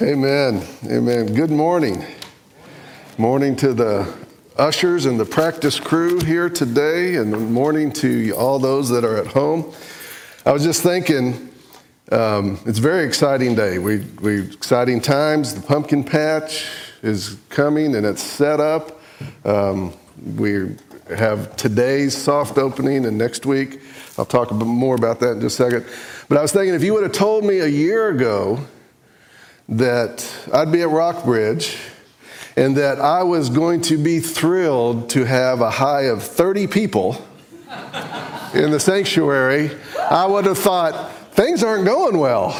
Amen. Amen. Good morning. Morning to the ushers and the practice crew here today, and morning to all those that are at home. I was just thinking, um, it's a very exciting day. We, we exciting times. The pumpkin patch is coming and it's set up. Um, we have today's soft opening, and next week I'll talk a bit more about that in just a second. But I was thinking, if you would have told me a year ago that I'd be at Rockbridge and that I was going to be thrilled to have a high of 30 people in the sanctuary, I would have thought things aren't going well.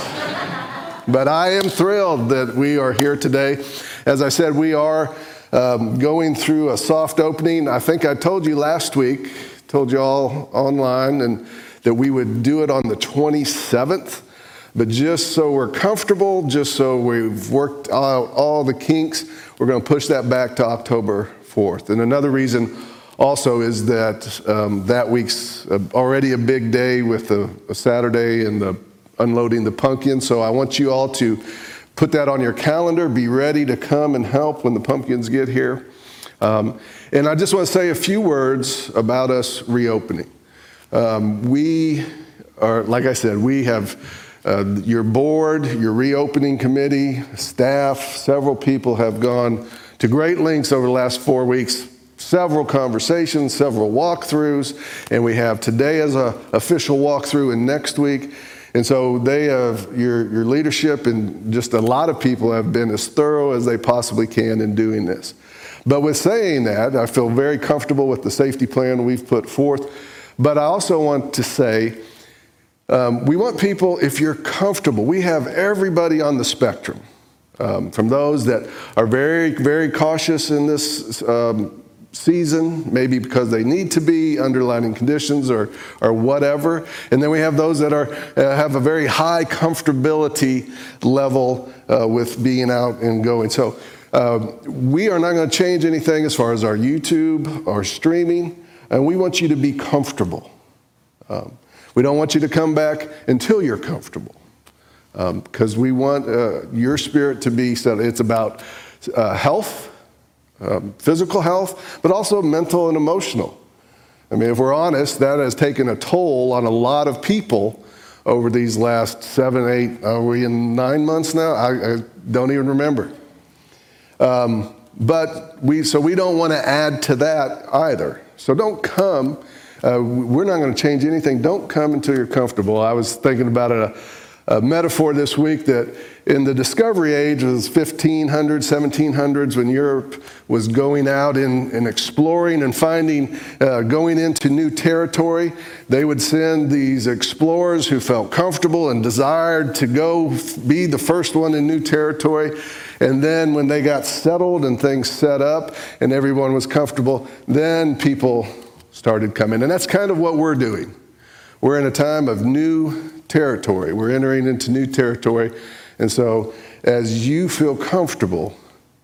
But I am thrilled that we are here today. As I said, we are um, going through a soft opening. I think I told you last week, told you all online, and that we would do it on the 27th. But just so we're comfortable, just so we've worked out all the kinks, we're going to push that back to October 4th. And another reason also is that um, that week's already a big day with a, a Saturday and the unloading the pumpkin. So I want you all to put that on your calendar. Be ready to come and help when the pumpkins get here. Um, and I just want to say a few words about us reopening. Um, we are, like I said, we have uh, your board, your reopening committee, staff, several people have gone to great lengths over the last four weeks. Several conversations, several walkthroughs, and we have today as a official walkthrough and next week. And so they have your, your leadership and just a lot of people have been as thorough as they possibly can in doing this. But with saying that, I feel very comfortable with the safety plan we've put forth. But I also want to say um, we want people, if you're comfortable, we have everybody on the spectrum. Um, from those that are very, very cautious in this um, season, maybe because they need to be, underlining conditions or, or whatever. And then we have those that are, uh, have a very high comfortability level uh, with being out and going. So uh, we are not going to change anything as far as our YouTube, our streaming, and we want you to be comfortable. Um, we don't want you to come back until you're comfortable because um, we want uh, your spirit to be set. It's about uh, health, um, physical health, but also mental and emotional. I mean, if we're honest, that has taken a toll on a lot of people over these last seven, eight, are we in nine months now? I, I don't even remember. Um, but we, so we don't want to add to that either. So don't come uh, we're not going to change anything. Don't come until you're comfortable. I was thinking about a, a metaphor this week that in the discovery age, it was 1500s, 1700s, when Europe was going out and, exploring and finding, uh, going into new territory, they would send these explorers who felt comfortable and desired to go be the first one in new territory. And then when they got settled and things set up and everyone was comfortable, then people started coming. And that's kind of what we're doing. We're in a time of new territory. We're entering into new territory. And so, as you feel comfortable,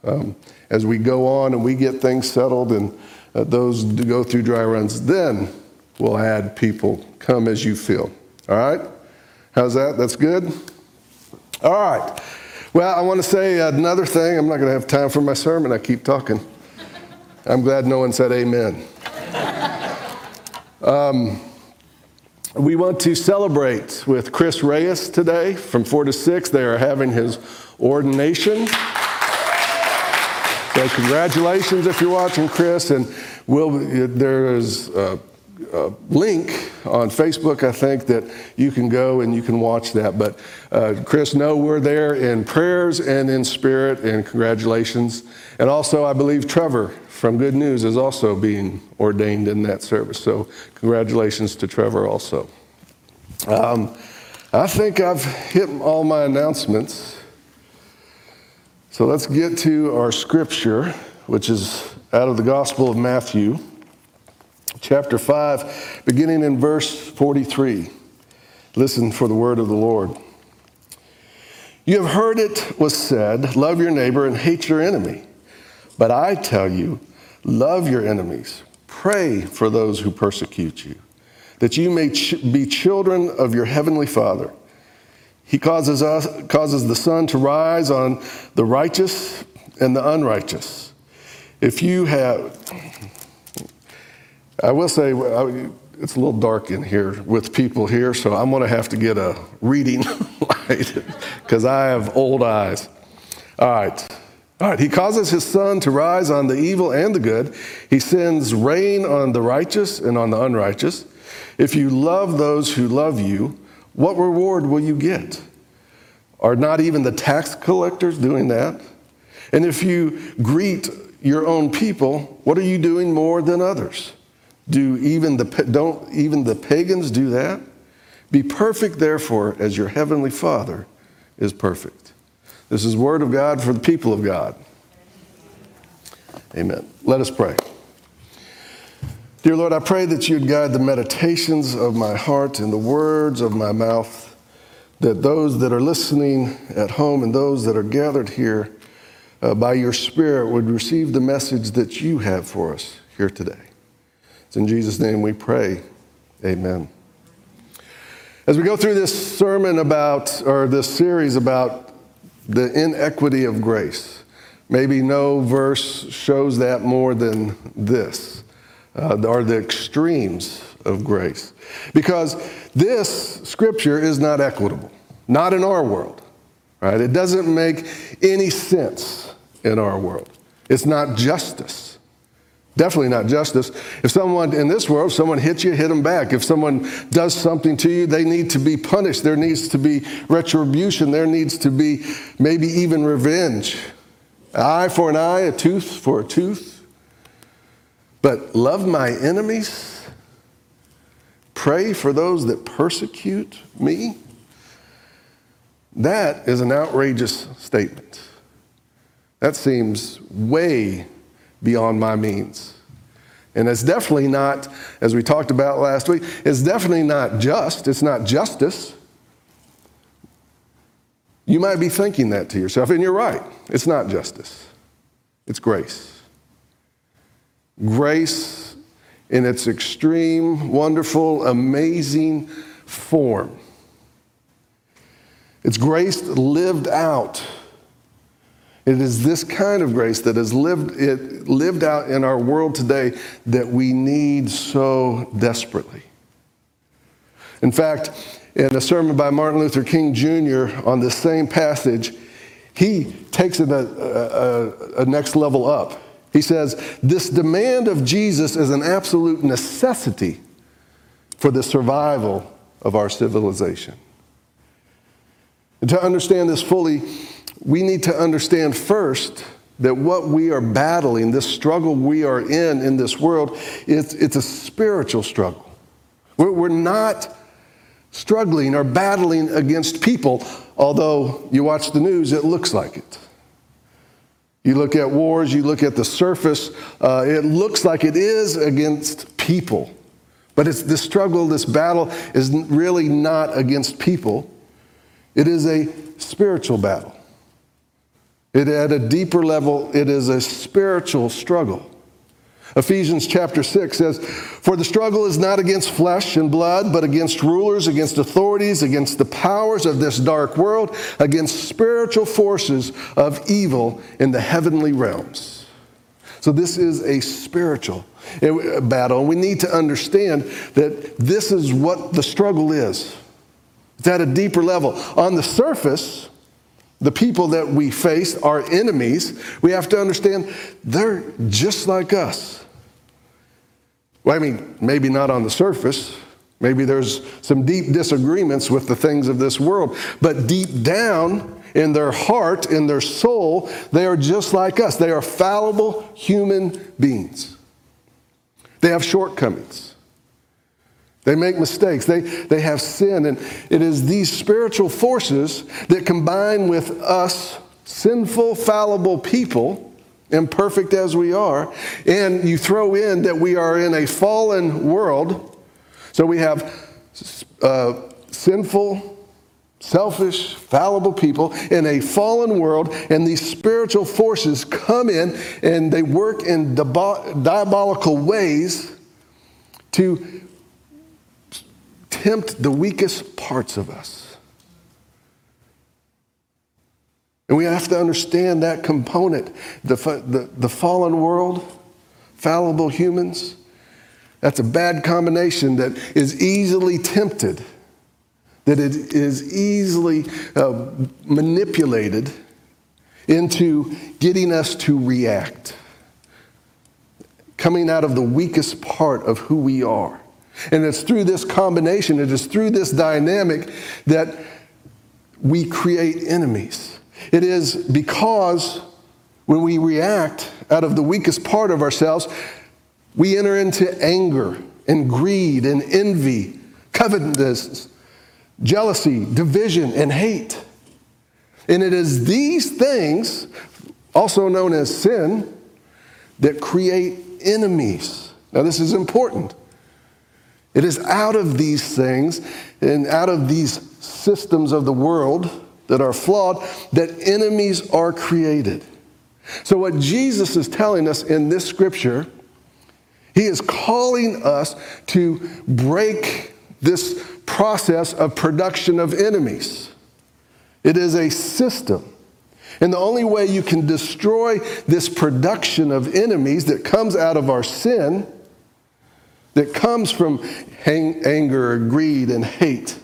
um, as we go on and we get things settled and uh, those go through dry runs, then we'll add people. Come as you feel. All right? How's that? That's good? All right. Well, I want to say another thing. I'm not going to have time for my sermon. I keep talking. I'm glad no one said amen. Um, we want to celebrate with Chris Reyes today from 4 to 6. They are having his ordination. So, congratulations if you're watching, Chris. And we'll, there is a, a, link on Facebook, I think, that you can go and you can watch that. But, uh, Chris, know we're there in prayers and in spirit, and congratulations. And also, I believe Trevor from Good News is also being ordained in that service. So, congratulations to Trevor also. Um, I think I've hit all my announcements. So, let's get to our scripture, which is out of the Gospel of Matthew, chapter 5, beginning in verse 43. Listen for the word of the Lord. You have heard it was said, Love your neighbor and hate your enemy. But I tell you, Love your enemies. Pray for those who persecute you, that you may ch- be children of your heavenly Father. He causes, us, causes the sun to rise on the righteous and the unrighteous. If you have, I will say, it's a little dark in here with people here, so I'm going to have to get a reading light because I have old eyes. All right. All right. He causes his sun to rise on the evil and the good. He sends rain on the righteous and on the unrighteous. If you love those who love you, what reward will you get? Are not even the tax collectors doing that? And if you greet your own people, what are you doing more than others? Do even the, don't even the pagans do that? Be perfect, therefore, as your heavenly Father is perfect. This is word of God for the people of God. Amen. Let us pray. Dear Lord, I pray that you'd guide the meditations of my heart and the words of my mouth, that those that are listening at home and those that are gathered here uh, by your Spirit would receive the message that you have for us here today. It's in Jesus' name we pray. Amen. As we go through this sermon about, or this series about the inequity of grace, maybe no verse shows that more than this, uh, are the extremes of grace. Because this scripture is not equitable, not in our world, right? It doesn't make any sense in our world. It's not justice. Definitely not justice. If someone in this world, someone hits you, hit them back. If someone does something to you, they need to be punished. There needs to be retribution. There needs to be maybe even revenge. eye for an eye, a tooth for a tooth. But love my enemies, pray for those that persecute me. That is an outrageous statement. That seems way beyond my means. And it's definitely not, as we talked about last week, it's definitely not just. It's not justice. You might be thinking that to yourself, and you're right. It's not justice, it's grace. Grace in its extreme, wonderful, amazing form. It's grace lived out it is this kind of grace that is lived, it, lived out in our world today that we need so desperately. In fact, in a sermon by Martin Luther King Jr. on the same passage, he takes it a, a, a, next level up. He says, This demand of Jesus is an absolute necessity for the survival of our civilization. And to understand this fully, we need to understand first that what we are battling, this struggle we are in in this world, it's, it's a spiritual struggle. We're, we're not struggling or battling against people, although you watch the news, it looks like it. You look at wars, you look at the surface, uh, it looks like it is against people. But it's this struggle, this battle is really not against people. It is a spiritual battle. It, at a deeper level, it is a spiritual struggle. Ephesians chapter 6 says, For the struggle is not against flesh and blood, but against rulers, against authorities, against the powers of this dark world, against spiritual forces of evil in the heavenly realms. So, this is a spiritual eh, battle, and we need to understand that this is what the struggle is. It's at a deeper level. On the surface, the people that we face, our enemies, we have to understand they're just like us. Well, I mean, maybe not on the surface. Maybe there's some deep disagreements with the things of this world. But deep down in their heart, in their soul, they are just like us. They are fallible human beings. They have shortcomings. They make mistakes. They, they have sin. And it is these spiritual forces that combine with us, sinful, fallible people, imperfect as we are, and you throw in that we are in a fallen world. So we have uh, sinful, selfish, fallible people in a fallen world, and these spiritual forces come in and they work in diabolical ways to tempt the weakest parts of us. And we have to understand that component. The, the, the fallen world, fallible humans, that's a bad combination that is easily tempted, that it is easily uh, manipulated into getting us to react, coming out of the weakest part of who we are. And it's through this combination, it is through this dynamic that we create enemies. It is because when we react out of the weakest part of ourselves, we enter into anger and greed and envy, covetousness, jealousy, division, and hate. And it is these things, also known as sin, that create enemies. Now, this is important. It is out of these things and out of these systems of the world that are flawed that enemies are created. So, what Jesus is telling us in this scripture, he is calling us to break this process of production of enemies. It is a system. And the only way you can destroy this production of enemies that comes out of our sin, that comes from anger, greed, and hate,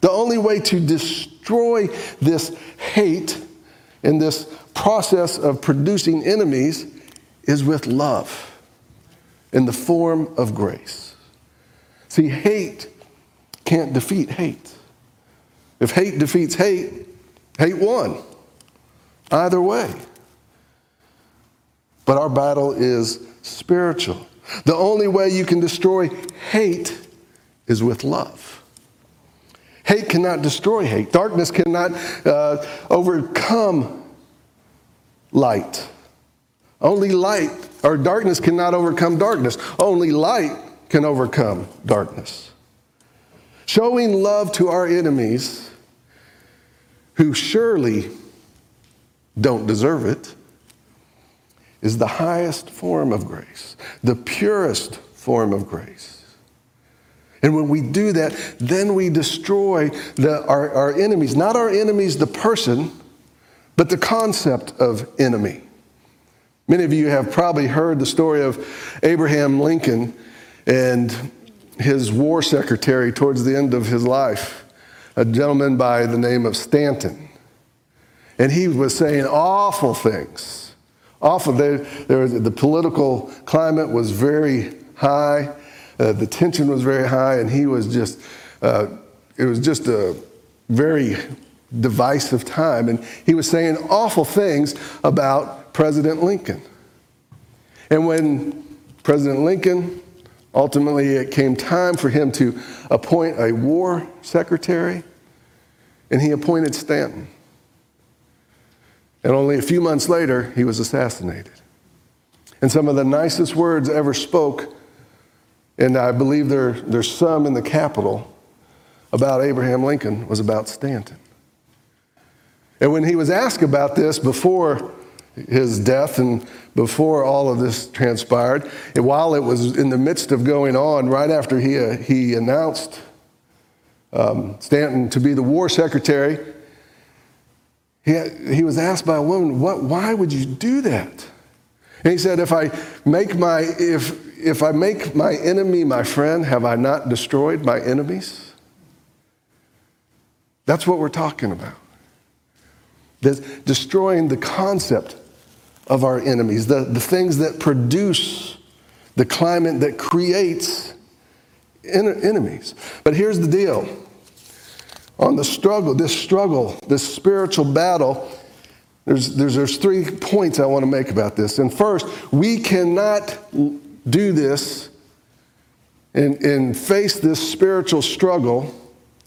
the only way to destroy this hate and this process of producing enemies is with love in the form of grace. See, hate can't defeat hate. If hate defeats hate, hate won. Either way. But our battle is spiritual. The only way you can destroy hate is with love. Hate cannot destroy hate. Darkness cannot uh, overcome light. Only light, or darkness cannot overcome darkness. Only light can overcome darkness. Showing love to our enemies who surely don't deserve it is the highest form of grace, the purest form of grace. And when we do that, then we destroy the, our, our enemies. Not our enemies, the person, but the concept of enemy. Many of you have probably heard the story of Abraham Lincoln and his war secretary towards the end of his life, a gentleman by the name of Stanton. And he was saying awful things. Awful. There, there, the political climate was very high, uh, the tension was very high, and he was just, uh, it was just a very divisive time. And he was saying awful things about President Lincoln. And when President Lincoln, ultimately it came time for him to appoint a war secretary, and he appointed Stanton. And only a few months later, he was assassinated. And some of the nicest words ever spoke, and I believe there, there's some in the Capitol about Abraham Lincoln, was about Stanton. And when he was asked about this before his death and before all of this transpired. While it was in the midst of going on, right after he, uh, he announced um, Stanton to be the war secretary, he, he was asked by a woman, what, why would you do that? And he said, if I make my, if, if I make my enemy my friend, have I not destroyed my enemies? That's what we're talking about. destroying the concept of our enemies, the, the things that produce the climate that creates en- enemies. But here's the deal on the struggle, this struggle, this spiritual battle, there's, there's, there's three points I want to make about this. And first, we cannot do this and, and face this spiritual struggle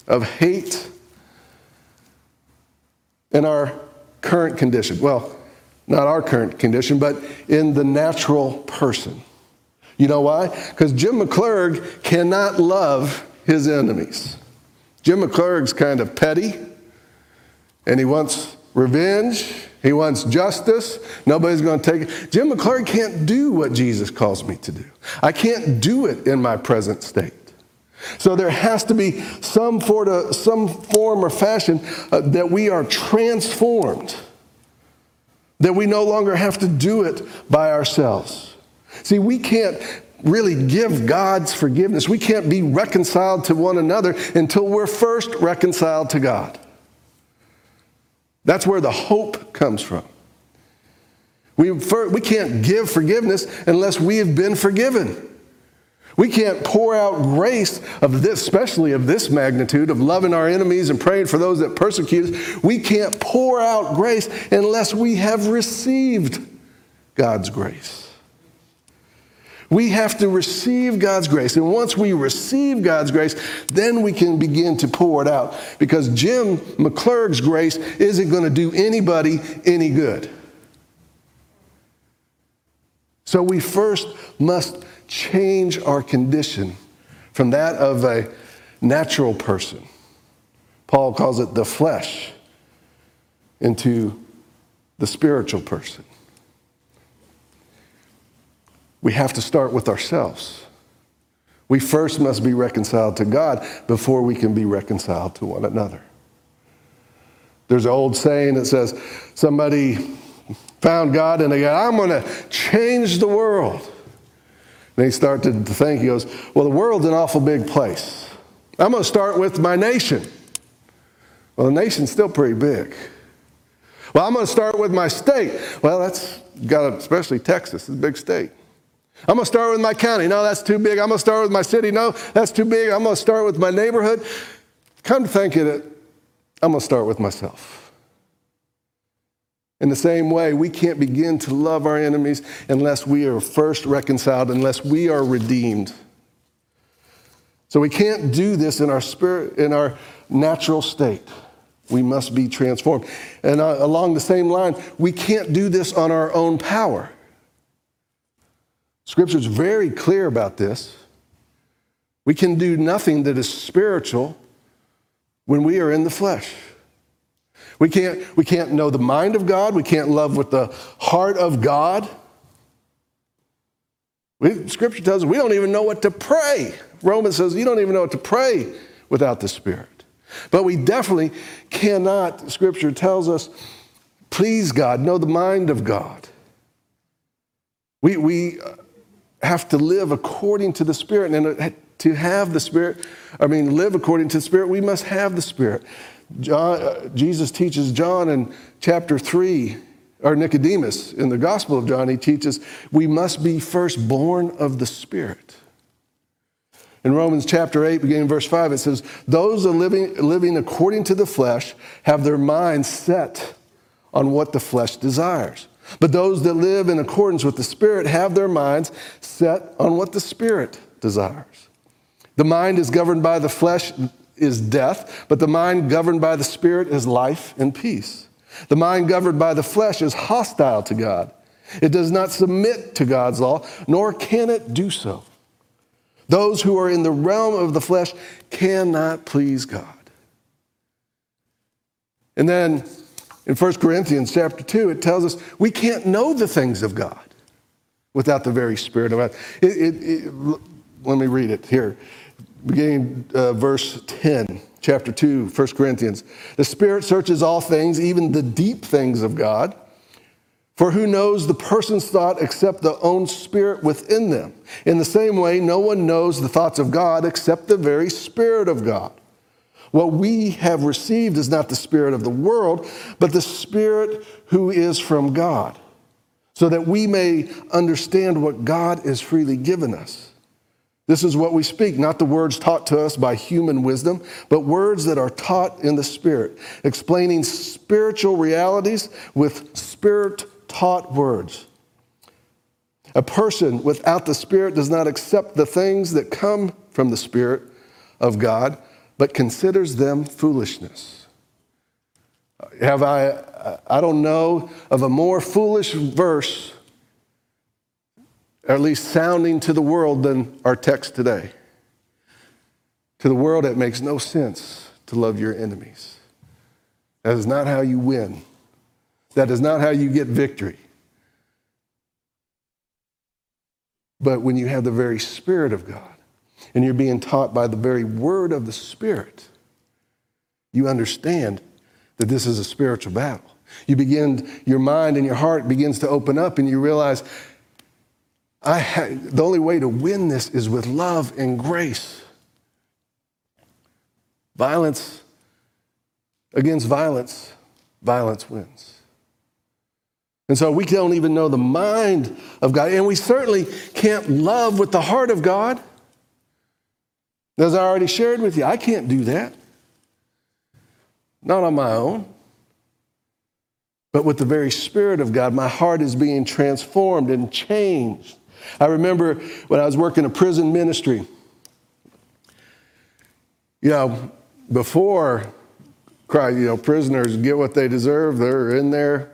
of hate in our current condition. Well, not our current condition, but in the natural person. You know why? Because Jim McClurg cannot love his enemies. Jim McClurg's kind of petty, and he wants revenge. He wants justice. Nobody's going to take it. Jim McClurg can't do what Jesus calls me to do. I can't do it in my present state. So there has to be some, some form or fashion uh, that we are transformed that we no longer have to do it by ourselves. See, we can't really give God's forgiveness. We can't be reconciled to one another until we're first reconciled to God. That's where the hope comes from. We, we can't give forgiveness unless we have been forgiven. We can't pour out grace of this, especially of this magnitude, of loving our enemies and praying for those that persecute us. We can't pour out grace unless we have received God's grace. We have to receive God's grace. And once we receive God's grace, then we can begin to pour it out. Because Jim McClurg's grace isn't going to do anybody any good. So we first must change our condition from that of a natural person. Paul calls it the flesh into the spiritual person. We have to start with ourselves. We first must be reconciled to God before we can be reconciled to one another. There's an old saying that says somebody found God and they go, I'm going to change the world. And he started to think, he goes, Well, the world's an awful big place. I'm going to start with my nation. Well, the nation's still pretty big. Well, I'm going to start with my state. Well, that's got, especially Texas, it's a big state. I'm going to start with my county. No, that's too big. I'm going to start with my city. No, that's too big. I'm going to start with my neighborhood. Come to think of it, I'm going to start with myself. In the same way, we can't begin to love our enemies unless we are first reconciled, unless we are redeemed. So we can't do this in our spirit, in our natural state. We must be transformed. And uh, along the same line, we can't do this on our own power. Scripture is very clear about this. We can do nothing that is spiritual when we are in the flesh. We can't, we can't know the mind of God. We can't love with the heart of God. We, scripture tells us we don't even know what to pray. Romans says you don't even know what to pray without the Spirit. But we definitely cannot, Scripture tells us, please God, know the mind of God. We, we have to live according to the Spirit. And to have the Spirit, I mean, live according to the Spirit, we must have the Spirit. John, uh, Jesus teaches John in chapter 3, or Nicodemus in the Gospel of John, he teaches we must be first born of the Spirit. In Romans chapter 8, beginning verse 5, it says, Those living, living according to the flesh have their minds set on what the flesh desires. But those that live in accordance with the Spirit have their minds set on what the Spirit desires. The mind is governed by the flesh is death, but the mind governed by the Spirit is life and peace. The mind governed by the flesh is hostile to God. It does not submit to God's law, nor can it do so. Those who are in the realm of the flesh cannot please God. And then in 1 Corinthians chapter 2, it tells us we can't know the things of God without the very Spirit of God. It, it, it, let me read it here beginning uh, verse 10, chapter 2, 1 Corinthians. The Spirit searches all things, even the deep things of God. For who knows the person's thought except the own spirit within them? In the same way, no one knows the thoughts of God except the very Spirit of God. What we have received is not the Spirit of the world, but the Spirit who is from God, so that we may understand what God has freely given us. This is what we speak, not the words taught to us by human wisdom, but words that are taught in the Spirit, explaining spiritual realities with spirit taught words. A person without the Spirit does not accept the things that come from the Spirit of God, but considers them foolishness. Have I, I don't know of a more foolish verse or at least sounding to the world than our text today. To the world, it makes no sense to love your enemies. That is not how you win. That is not how you get victory. But when you have the very Spirit of God and you're being taught by the very word of the Spirit, you understand that this is a spiritual battle. You begin, your mind and your heart begins to open up, and you realize, I ha- the only way to win this is with love and grace. Violence against violence, violence wins. And so we don't even know the mind of God, and we certainly can't love with the heart of God. As I already shared with you, I can't do that. Not on my own. But with the very Spirit of God, my heart is being transformed and changed. I remember when I was working a prison ministry, you know, before Christ, you know, prisoners get what they deserve, they're in there.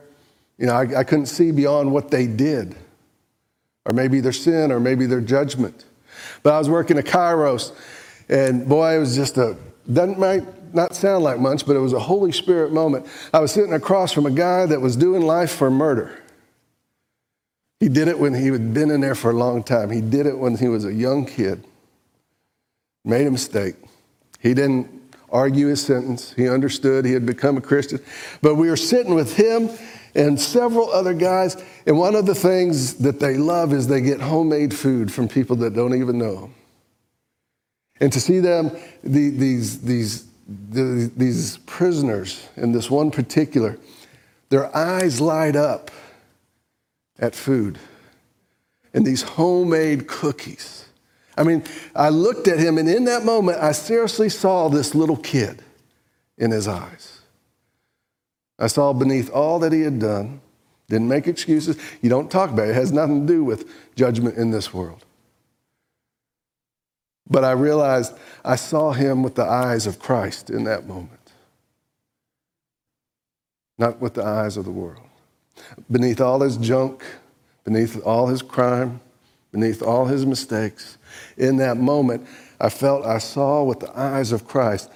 You know, I, I couldn't see beyond what they did, or maybe their sin, or maybe their judgment. But I was working at Kairos, and boy, it was just a, doesn't might not sound like much, but it was a Holy Spirit moment. I was sitting across from a guy that was doing life for murder. He did it when he had been in there for a long time. He did it when he was a young kid. Made a mistake. He didn't argue his sentence. He understood he had become a Christian. But we were sitting with him and several other guys, and one of the things that they love is they get homemade food from people that don't even know them. And to see them, the, these, these, the, these prisoners, in this one particular, their eyes light up at food and these homemade cookies. I mean, I looked at him, and in that moment, I seriously saw this little kid in his eyes. I saw beneath all that he had done, didn't make excuses. You don't talk about it, it has nothing to do with judgment in this world. But I realized I saw him with the eyes of Christ in that moment, not with the eyes of the world. Beneath all his junk, beneath all his crime, beneath all his mistakes, in that moment, I felt I saw with the eyes of Christ.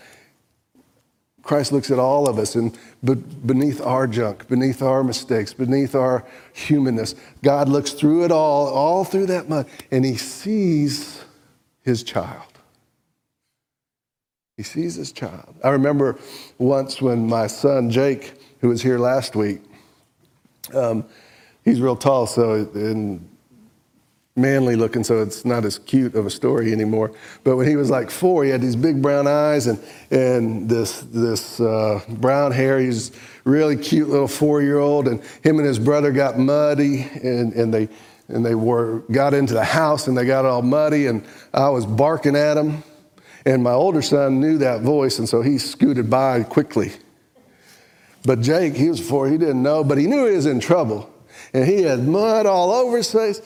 Christ looks at all of us, and beneath our junk, beneath our mistakes, beneath our humanness, God looks through it all, all through that mud, and He sees His child. He sees His child. I remember once when my son Jake, who was here last week, um, he's real tall, so in manly looking, so it's not as cute of a story anymore. But when he was like four, he had these big brown eyes and, and this, this uh, brown hair. He's really cute little four year old. And him and his brother got muddy and, and they, and they were, got into the house and they got all muddy. And I was barking at them. And my older son knew that voice, and so he scooted by quickly. But Jake, he was four, he didn't know, but he knew he was in trouble. And he had mud all over his face.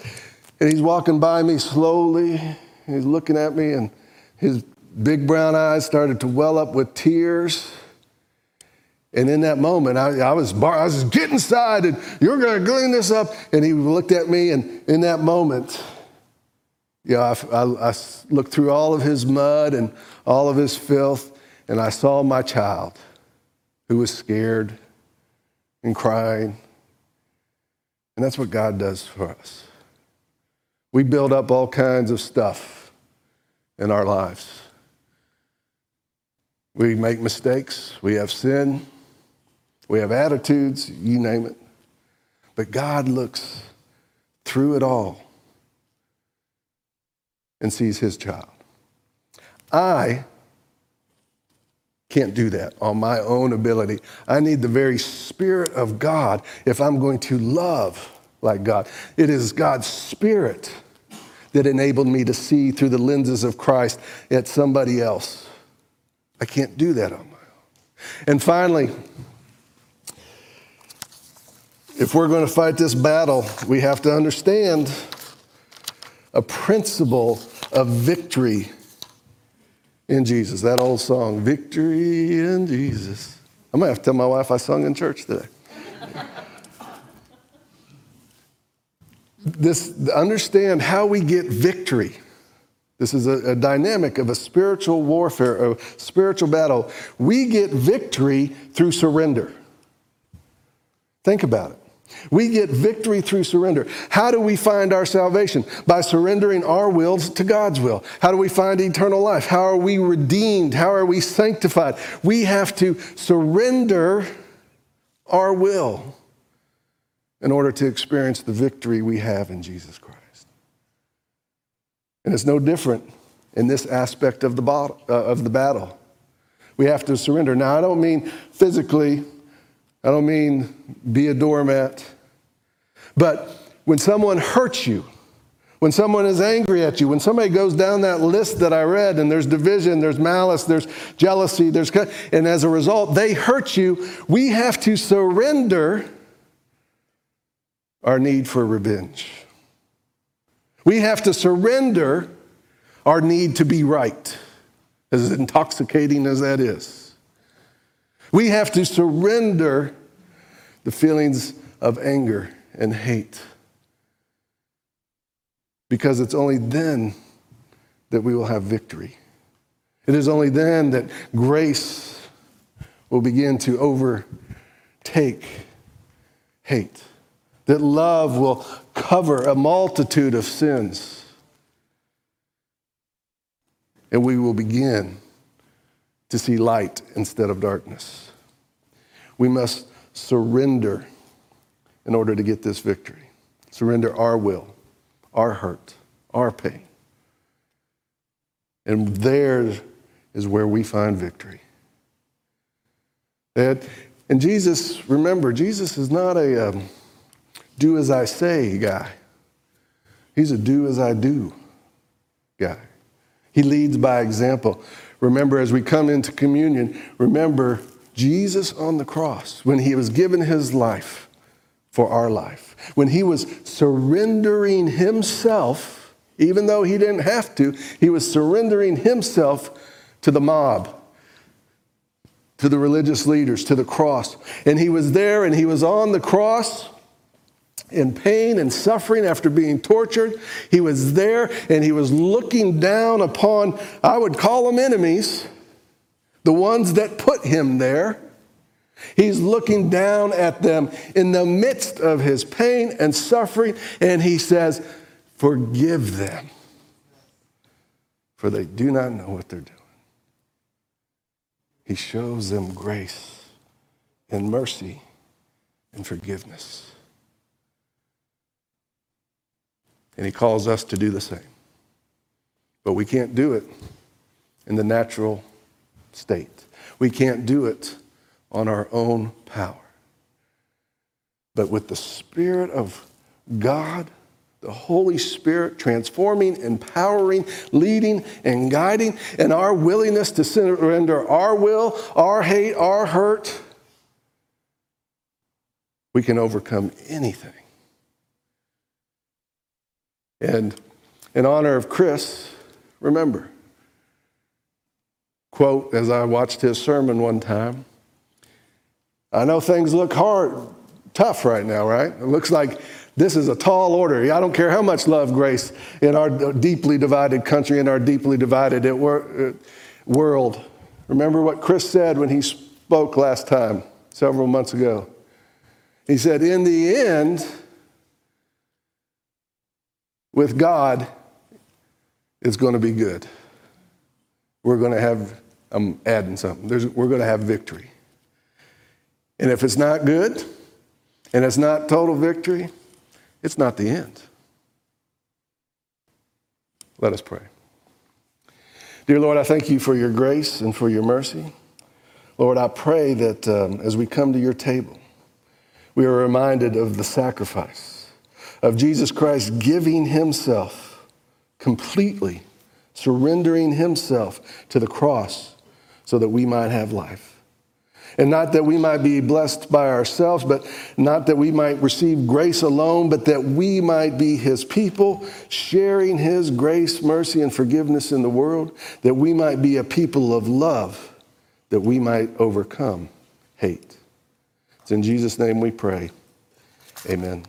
And he's walking by me slowly. He's looking at me, and his big brown eyes started to well up with tears. And in that moment, I, I was bar, I was get inside, and you're going to clean this up. And he looked at me, and in that moment, yeah, I, I, I looked through all of his mud and all of his filth, and I saw my child who was scared and crying. And that's what God does for us. We build up all kinds of stuff in our lives. We make mistakes, we have sin, we have attitudes, you name it. But God looks through it all and sees his child. I can't do that on my own ability. I need the very Spirit of God if I'm going to love like God. It is God's Spirit that enabled me to see through the lenses of Christ at somebody else. I can't do that on my own. And finally, if we're going to fight this battle, we have to understand a principle of victory in Jesus. That old song, Victory in Jesus. I'm going to have to tell my wife I sung in church today. this understand how we get victory. This is a, a, dynamic of a spiritual warfare, a spiritual battle. We get victory through surrender. Think about it. We get victory through surrender. How do we find our salvation? By surrendering our wills to God's will. How do we find eternal life? How are we redeemed? How are we sanctified? We have to surrender our will in order to experience the victory we have in Jesus Christ. And it's no different in this aspect of the, bottle, uh, of the battle. We have to surrender. Now, I don't mean physically, I don't mean be a doormat, but when someone hurts you, when someone is angry at you, when somebody goes down that list that I read and there's division, there's malice, there's jealousy, there's and as a result they hurt you, we have to surrender our need for revenge. We have to surrender our need to be right, as intoxicating as that is. We have to surrender the feelings of anger and hate. Because it's only then that we will have victory. It is only then that grace will begin to overtake hate, that love will cover a multitude of sins, and we will begin to see light instead of darkness. We must surrender in order to get this victory, surrender our will our hurt, our pain. And there is where we find victory. And Jesus, remember, Jesus is not a um, do as I say guy. He's a do as I do guy. He leads by example. Remember, as we come into communion, remember Jesus on the cross when he was given his life for our life. When he was surrendering himself, even though he didn't have to, he was surrendering himself to the mob, to the religious leaders, to the cross. And he was there and he was on the cross in pain and suffering after being tortured. He was there and he was looking down upon, I would call them enemies, the ones that put him there. He's looking down at them in the midst of his pain and suffering, and he says, Forgive them, for they do not know what they're doing. He shows them grace and mercy and forgiveness. And he calls us to do the same. But we can't do it in the natural state. We can't do it on our own power. But with the Spirit of God, the Holy Spirit transforming, empowering, leading, and guiding, and our willingness to surrender our will, our hate, our hurt, we can overcome anything. And in honor of Chris, remember, quote, as I watched his sermon one time, I know things look hard, tough right now, right? It looks like this is a tall order. I don't care how much love, grace in our deeply divided country, in our deeply divided uh, world. Remember what Chris said when he spoke last time, several months ago. He said, In the end, with God, it's going to be good. We're going to have, I'm adding something, There's, we're going to have victory. And if it's not good and it's not total victory, it's not the end. Let us pray. Dear Lord, I thank you for your grace and for your mercy. Lord, I pray that um, as we come to your table, we are reminded of the sacrifice of Jesus Christ giving himself completely, surrendering himself to the cross so that we might have life. And not that we might be blessed by ourselves, but not that we might receive grace alone, but that we might be his people, sharing his grace, mercy, and forgiveness in the world, that we might be a people of love, that we might overcome hate. It's in Jesus' name we pray. Amen.